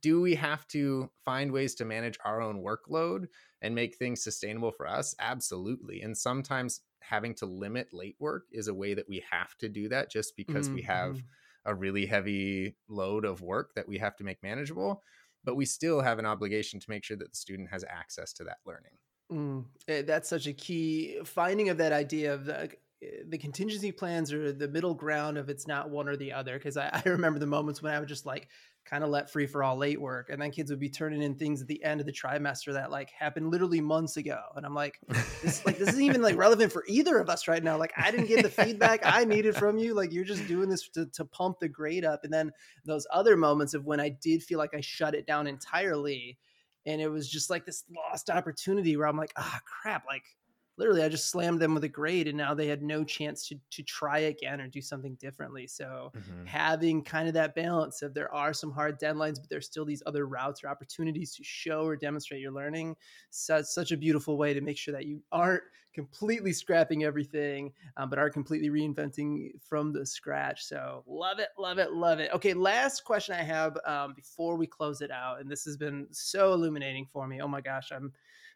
do we have to find ways to manage our own workload and make things sustainable for us absolutely and sometimes having to limit late work is a way that we have to do that just because we have Mhm. a really heavy load of work that we have to make manageable but we still have an obligation to make sure that the student has access to that learning Mm, eh, that's such a key finding of that idea of the the contingency plans are the middle ground of it's not one or the other. Cause I, [LAUGHS] I remember the moments when I would just like kind of let free for all late work. And then kids would be turning in things at the end of the trimester that like happened literally months ago. And I'm like, this like this isn't even like relevant for either of us right now. Like I didn't get the feedback I needed from you. Like you're just doing this to, to pump the grade up. And then those other moments of when I did feel like I shut it down entirely. And it was just like this lost opportunity where I'm like, ah, oh, crap. Like literally I just slammed them with a grade and now they had no chance to to try again or do something differently. So mm-hmm. having kind of that balance of there are some hard deadlines, but there's still these other routes or opportunities to show or demonstrate your learning. Such such a beautiful way to make sure that you aren't completely scrapping everything, um, but are completely reinventing from the scratch. So love it, love it, love it. Okay, last question I have um, before we close it out, and this has been so illuminating for me. Oh my gosh, I'm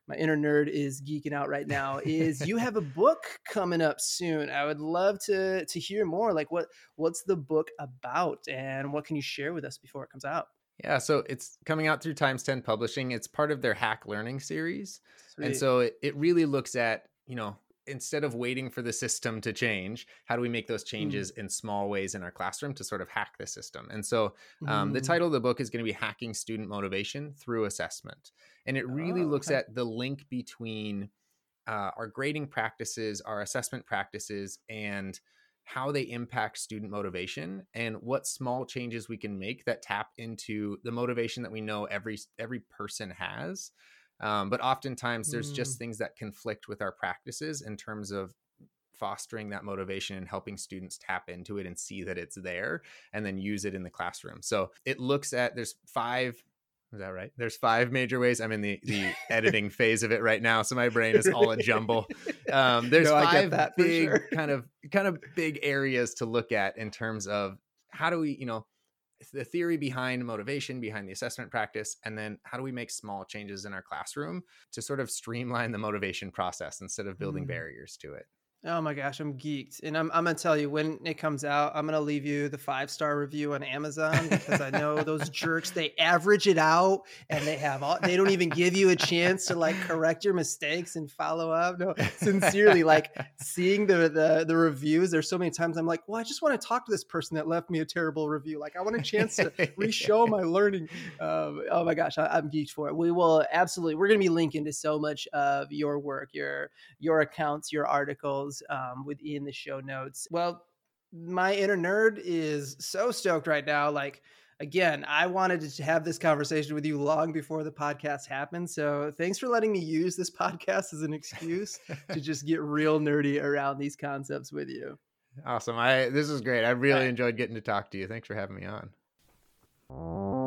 my inner nerd is geeking out right now is you have a book coming up soon. I would love to to hear more. Like what what's the book about and what can you share with us before it comes out? Yeah so it's coming out through times 10 publishing. It's part of their hack learning series. Sweet. and so it, it really looks at you know instead of waiting for the system to change, how do we make those mm. changes mm. in small ways in our classroom to sort of hack the system? And so um, mm. the title of the book is going to be Hacking Student Motivation Through Assessment. And it really oh, looks at the link between uh, our grading practices, our assessment practices, and how they impact student motivation and what small changes we can make that tap into the motivation that we know every every person has um, but oftentimes there's mm. just things that conflict with our practices in terms of fostering that motivation and helping students tap into it and see that it's there and then use it in the classroom. So it looks at there's five is that right? There's five major ways. I'm in the the editing phase of it right now, so my brain is all a jumble. [LAUGHS] Um, there's no, five big sure. kind of kind of big areas to look at in terms of how do we, you know, the theory behind motivation, behind the assessment practice, and then how do we make small changes in our classroom to sort of streamline the motivation process instead of building mm. barriers to it. Oh my gosh, I'm geeked. And I'm, I'm going to tell you when it comes out, I'm going to leave you the five star review on Amazon because I know those [LAUGHS] jerks, they average it out and they have all, they don't even give you a chance to like correct your mistakes and follow up. No, sincerely, like seeing the, the, the reviews, there's so many times I'm like, well, I just want to talk to this person that left me a terrible review. Like, I want a chance to re-show my learning. Um, oh my gosh, I, I'm geeked for it. We will absolutely, we're going to be linking to so much of your work, your, your accounts, your articles um, within the show notes. Well, my inner nerd is so stoked right now. Like, again, I wanted to have this conversation with you long before the podcast happened. So thanks for letting me use this [LAUGHS] podcast as an excuse to just get real nerdy around these concepts with you. Awesome. I this is great. I really enjoyed getting to talk to you. Thanks for having me on.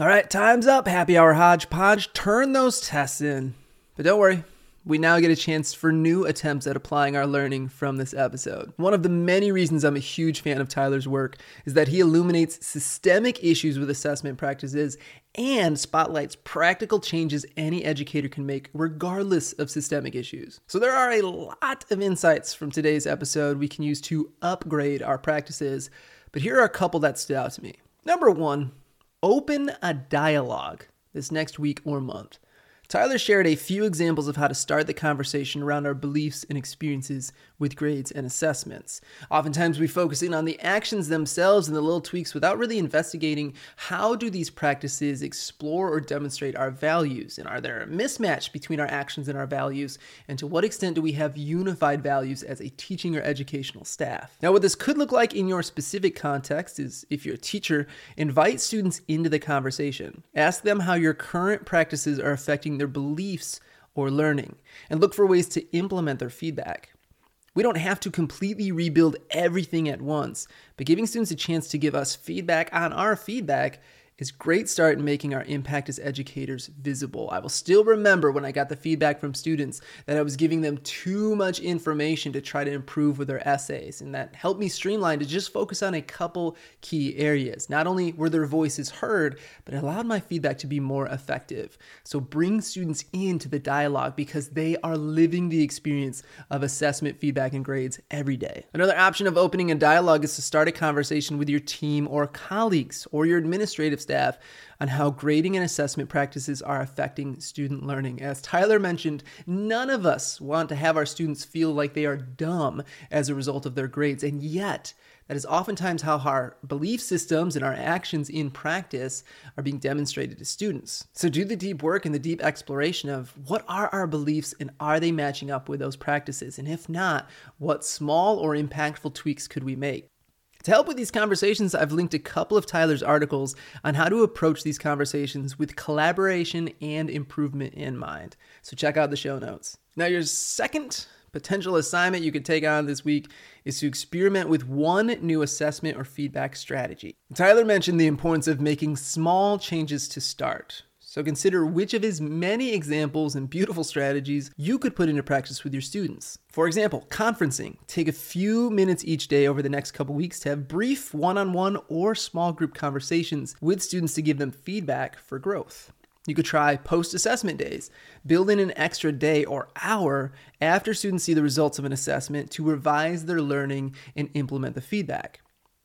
All right, time's up, happy hour hodgepodge. Turn those tests in. But don't worry, we now get a chance for new attempts at applying our learning from this episode. One of the many reasons I'm a huge fan of Tyler's work is that he illuminates systemic issues with assessment practices and spotlights practical changes any educator can make regardless of systemic issues. So there are a lot of insights from today's episode we can use to upgrade our practices, but here are a couple that stood out to me. Number one, open a dialogue this next week or month. Tyler shared a few examples of how to start the conversation around our beliefs and experiences with grades and assessments. Oftentimes we focus in on the actions themselves and the little tweaks without really investigating how do these practices explore or demonstrate our values and are there a mismatch between our actions and our values and to what extent do we have unified values as a teaching or educational staff. Now what this could look like in your specific context is if you're a teacher, invite students into the conversation. Ask them how your current practices are affecting their beliefs or learning and look for ways to implement their feedback. We don't have to completely rebuild everything at once, but giving students a chance to give us feedback on our feedback is great start in making our impact as educators visible. I will still remember when I got the feedback from students that I was giving them too much information to try to improve with their essays, and that helped me streamline to just focus on a couple key areas. Not only were their voices heard, but it allowed my feedback to be more effective. So bring students into the dialogue because they are living the experience of assessment, feedback, and grades every day. Another option of opening a dialogue is to start a conversation with your team or colleagues or your administrative staff on how grading and assessment practices are affecting student learning. As Tyler mentioned, none of us want to have our students feel like they are dumb as a result of their grades, and yet, that is oftentimes how our belief systems and our actions in practice are being demonstrated to students. So, do the deep work and the deep exploration of what are our beliefs and are they matching up with those practices? And if not, what small or impactful tweaks could we make? To help with these conversations, I've linked a couple of Tyler's articles on how to approach these conversations with collaboration and improvement in mind. So check out the show notes. Now, your second potential assignment you could take on this week is to experiment with one new assessment or feedback strategy. Tyler mentioned the importance of making small changes to start. So consider which of his many examples and beautiful strategies you could put into practice with your students. For example, conferencing. Take a few minutes each day over the next couple weeks to have brief one on one or small group conversations with students to give them feedback for growth. You could try post assessment days. Build in an extra day or hour after students see the results of an assessment to revise their learning and implement the feedback.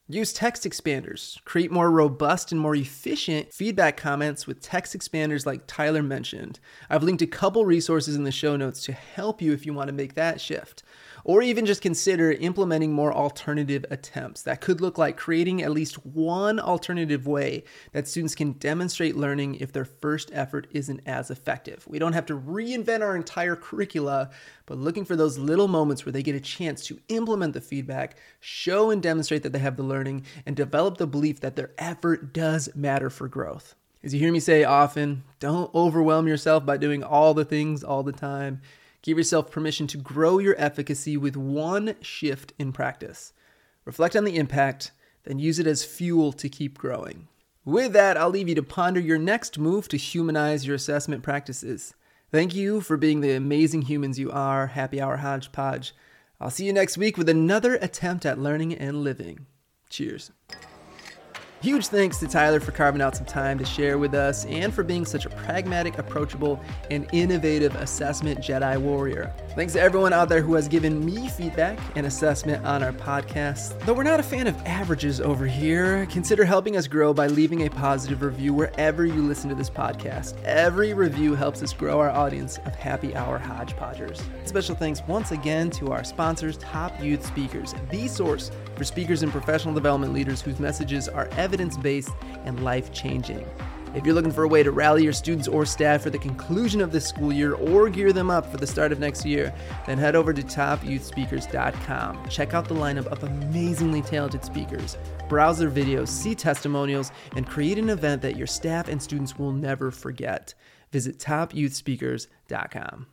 Use text expanders. Create more robust and more efficient feedback comments with text expanders like Tyler mentioned. I've linked a couple resources in the show notes to help you if you want to make that shift or even just consider implementing more alternative attempts. That could look like creating at least one alternative way that students can demonstrate learning if their first effort isn't as effective. We don't have to reinvent our entire curricula, but looking for those little moments where they get a chance to implement the feedback, show and demonstrate that they have the learning, and develop the belief that their effort does matter for growth. As you hear me say often, don't overwhelm yourself by doing all the things all the time. Give yourself permission to grow your efficacy with one shift in practice. Reflect on the impact, then use it as fuel to keep growing. With that, I'll leave you to ponder your next move to humanize your assessment practices. Thank you for being the amazing humans you are, Happy Hour Hodgepodge. I'll see you next week with another attempt at learning and living. Cheers. Huge thanks to Tyler for carving out some time to share with us and for being such a pragmatic, approachable, and innovative assessment Jedi warrior. Thanks to everyone out there who has given me feedback and assessment on our podcast. Though we're not a fan of averages over here, consider helping us grow by leaving a positive review wherever you listen to this podcast. Every review helps us grow our audience of happy hour hodgepodgers. Special thanks once again to our sponsors, Top Youth Speakers, the source for speakers and professional development leaders whose messages are evidence based and life changing. If you're looking for a way to rally your students or staff for the conclusion of this school year or gear them up for the start of next year, then head over to topyouthspeakers.com. Check out the lineup of amazingly talented speakers, browse their videos, see testimonials, and create an event that your staff and students will never forget. Visit topyouthspeakers.com.